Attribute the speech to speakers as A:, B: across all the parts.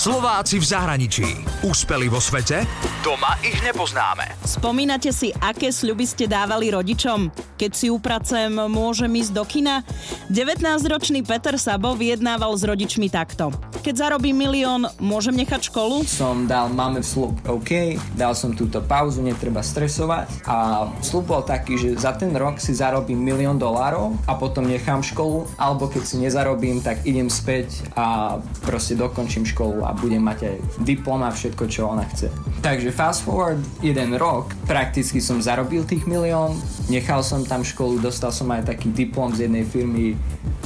A: Slováci v zahraničí. Úspeli vo svete? Doma ich nepoznáme.
B: Spomínate si, aké sľuby ste dávali rodičom? Keď si upracem, môžem ísť do kina? 19-ročný Peter Sabo vyjednával s rodičmi takto. Keď zarobím milión, môžem nechať školu?
C: Som dal máme slub, OK, dal som túto pauzu, netreba stresovať a slub bol taký, že za ten rok si zarobím milión dolárov a potom nechám školu, alebo keď si nezarobím, tak idem späť a proste dokončím školu a budem mať aj diplom a všetko, čo ona chce. Takže fast forward jeden rok, prakticky som zarobil tých milión, nechal som tam školu, dostal som aj taký diplom z jednej firmy,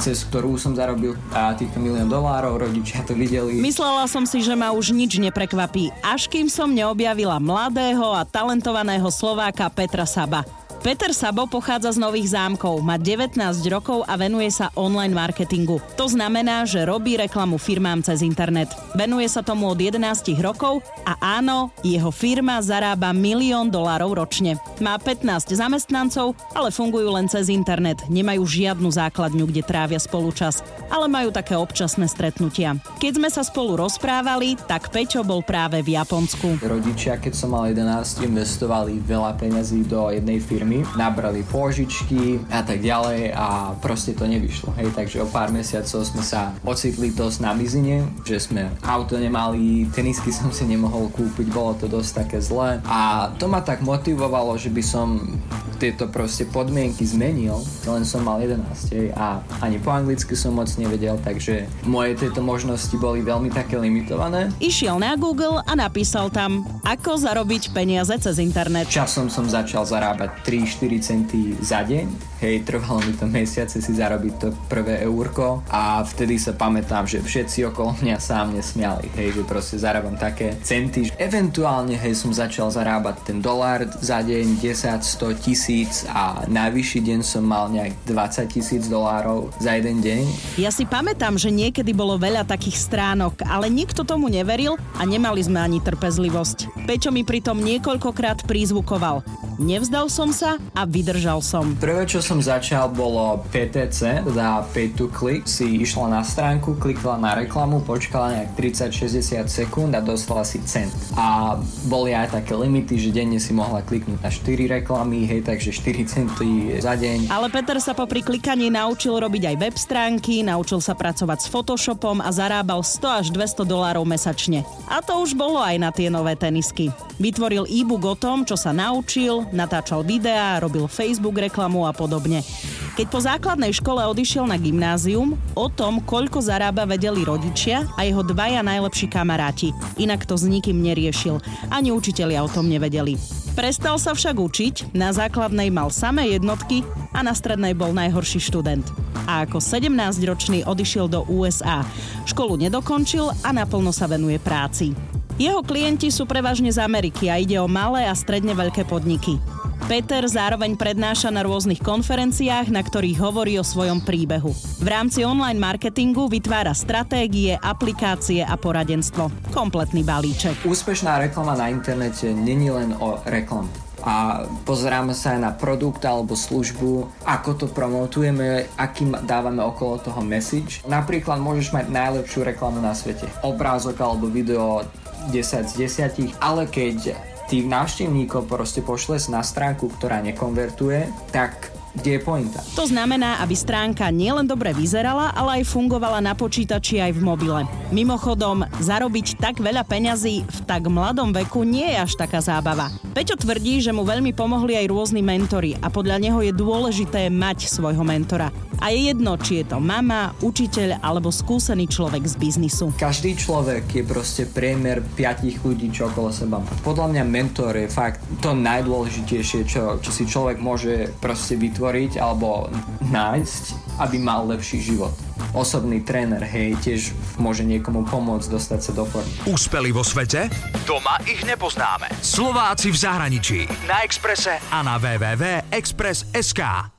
C: cez ktorú som zarobil a týchto milión dolárov, rodičia to videli.
B: Myslela som si, že ma už nič neprekvapí, až kým som neobjavila mladého a talentovaného Slováka Petra Saba. Peter Sabo pochádza z Nových zámkov, má 19 rokov a venuje sa online marketingu. To znamená, že robí reklamu firmám cez internet. Venuje sa tomu od 11 rokov a áno, jeho firma zarába milión dolárov ročne. Má 15 zamestnancov, ale fungujú len cez internet. Nemajú žiadnu základňu, kde trávia spolu čas, ale majú také občasné stretnutia. Keď sme sa spolu rozprávali, tak Peťo bol práve v Japonsku.
C: Rodičia, keď som mal 11, investovali veľa peňazí do jednej firmy firmy, nabrali pôžičky a tak ďalej a proste to nevyšlo. Hej, takže o pár mesiacov sme sa ocitli dosť na mizine, že sme auto nemali, tenisky som si nemohol kúpiť, bolo to dosť také zlé a to ma tak motivovalo, že by som tieto proste podmienky zmenil, len som mal 11 hej, a ani po anglicky som moc nevedel, takže moje tieto možnosti boli veľmi také limitované.
B: Išiel na Google a napísal tam, ako zarobiť peniaze cez internet.
C: Časom som začal zarábať 3-4 centy za deň, hej, trvalo mi to mesiace si zarobiť to prvé eurko a vtedy sa pamätám, že všetci okolo mňa sám nesmiali, hej, že proste zarábam také centy. Eventuálne, hej, som začal zarábať ten dolár za deň, 10, 100, tisíc tisíc a najvyšší deň som mal nejak 20 tisíc dolárov za jeden deň.
B: Ja si pamätám, že niekedy bolo veľa takých stránok, ale nikto tomu neveril a nemali sme ani trpezlivosť. Pečo mi pritom niekoľkokrát prízvukoval. Nevzdal som sa a vydržal som.
C: Prvé, čo som začal, bolo PTC, teda Pay to Click. Si išla na stránku, klikla na reklamu, počkala nejak 30-60 sekúnd a dostala si cent. A boli aj také limity, že denne si mohla kliknúť na 4 reklamy, hej, takže 4 centy za deň.
B: Ale Peter sa popri klikaní naučil robiť aj web stránky, naučil sa pracovať s Photoshopom a zarábal 100 až 200 dolárov mesačne. A to už bolo aj na tie nové tenisky. Vytvoril e-book o tom, čo sa naučil, natáčal videá, robil Facebook reklamu a podobne. Keď po základnej škole odišiel na gymnázium, o tom, koľko zarába, vedeli rodičia a jeho dvaja najlepší kamaráti. Inak to s nikým neriešil. Ani učitelia o tom nevedeli. Prestal sa však učiť, na základnej mal samé jednotky a na strednej bol najhorší študent. A ako 17-ročný odišiel do USA. Školu nedokončil a naplno sa venuje práci. Jeho klienti sú prevažne z Ameriky a ide o malé a stredne veľké podniky. Peter zároveň prednáša na rôznych konferenciách, na ktorých hovorí o svojom príbehu. V rámci online marketingu vytvára stratégie, aplikácie a poradenstvo. Kompletný balíček.
C: Úspešná reklama na internete není len o reklame a pozeráme sa aj na produkt alebo službu, ako to promotujeme, aký dávame okolo toho message. Napríklad môžeš mať najlepšiu reklamu na svete. Obrázok alebo video 10 z 10, ale keď tých návštevníkov proste pošles na stránku, ktorá nekonvertuje, tak kde je pointa?
B: To znamená, aby stránka nielen dobre vyzerala, ale aj fungovala na počítači aj v mobile. Mimochodom, zarobiť tak veľa peňazí v tak mladom veku nie je až taká zábava. Peťo tvrdí, že mu veľmi pomohli aj rôzni mentori a podľa neho je dôležité mať svojho mentora. A je jedno, či je to mama, učiteľ alebo skúsený človek z biznisu.
C: Každý človek je proste priemer piatich ľudí, čo okolo seba má. Podľa mňa mentor je fakt to najdôležitejšie, čo, čo si človek môže proste vytvoriť alebo nájsť, aby mal lepší život osobný tréner, hej, tiež môže niekomu pomôcť dostať sa do formy.
A: Úspeli vo svete? Doma ich nepoznáme. Slováci v zahraničí. Na Exprese a na www.express.sk.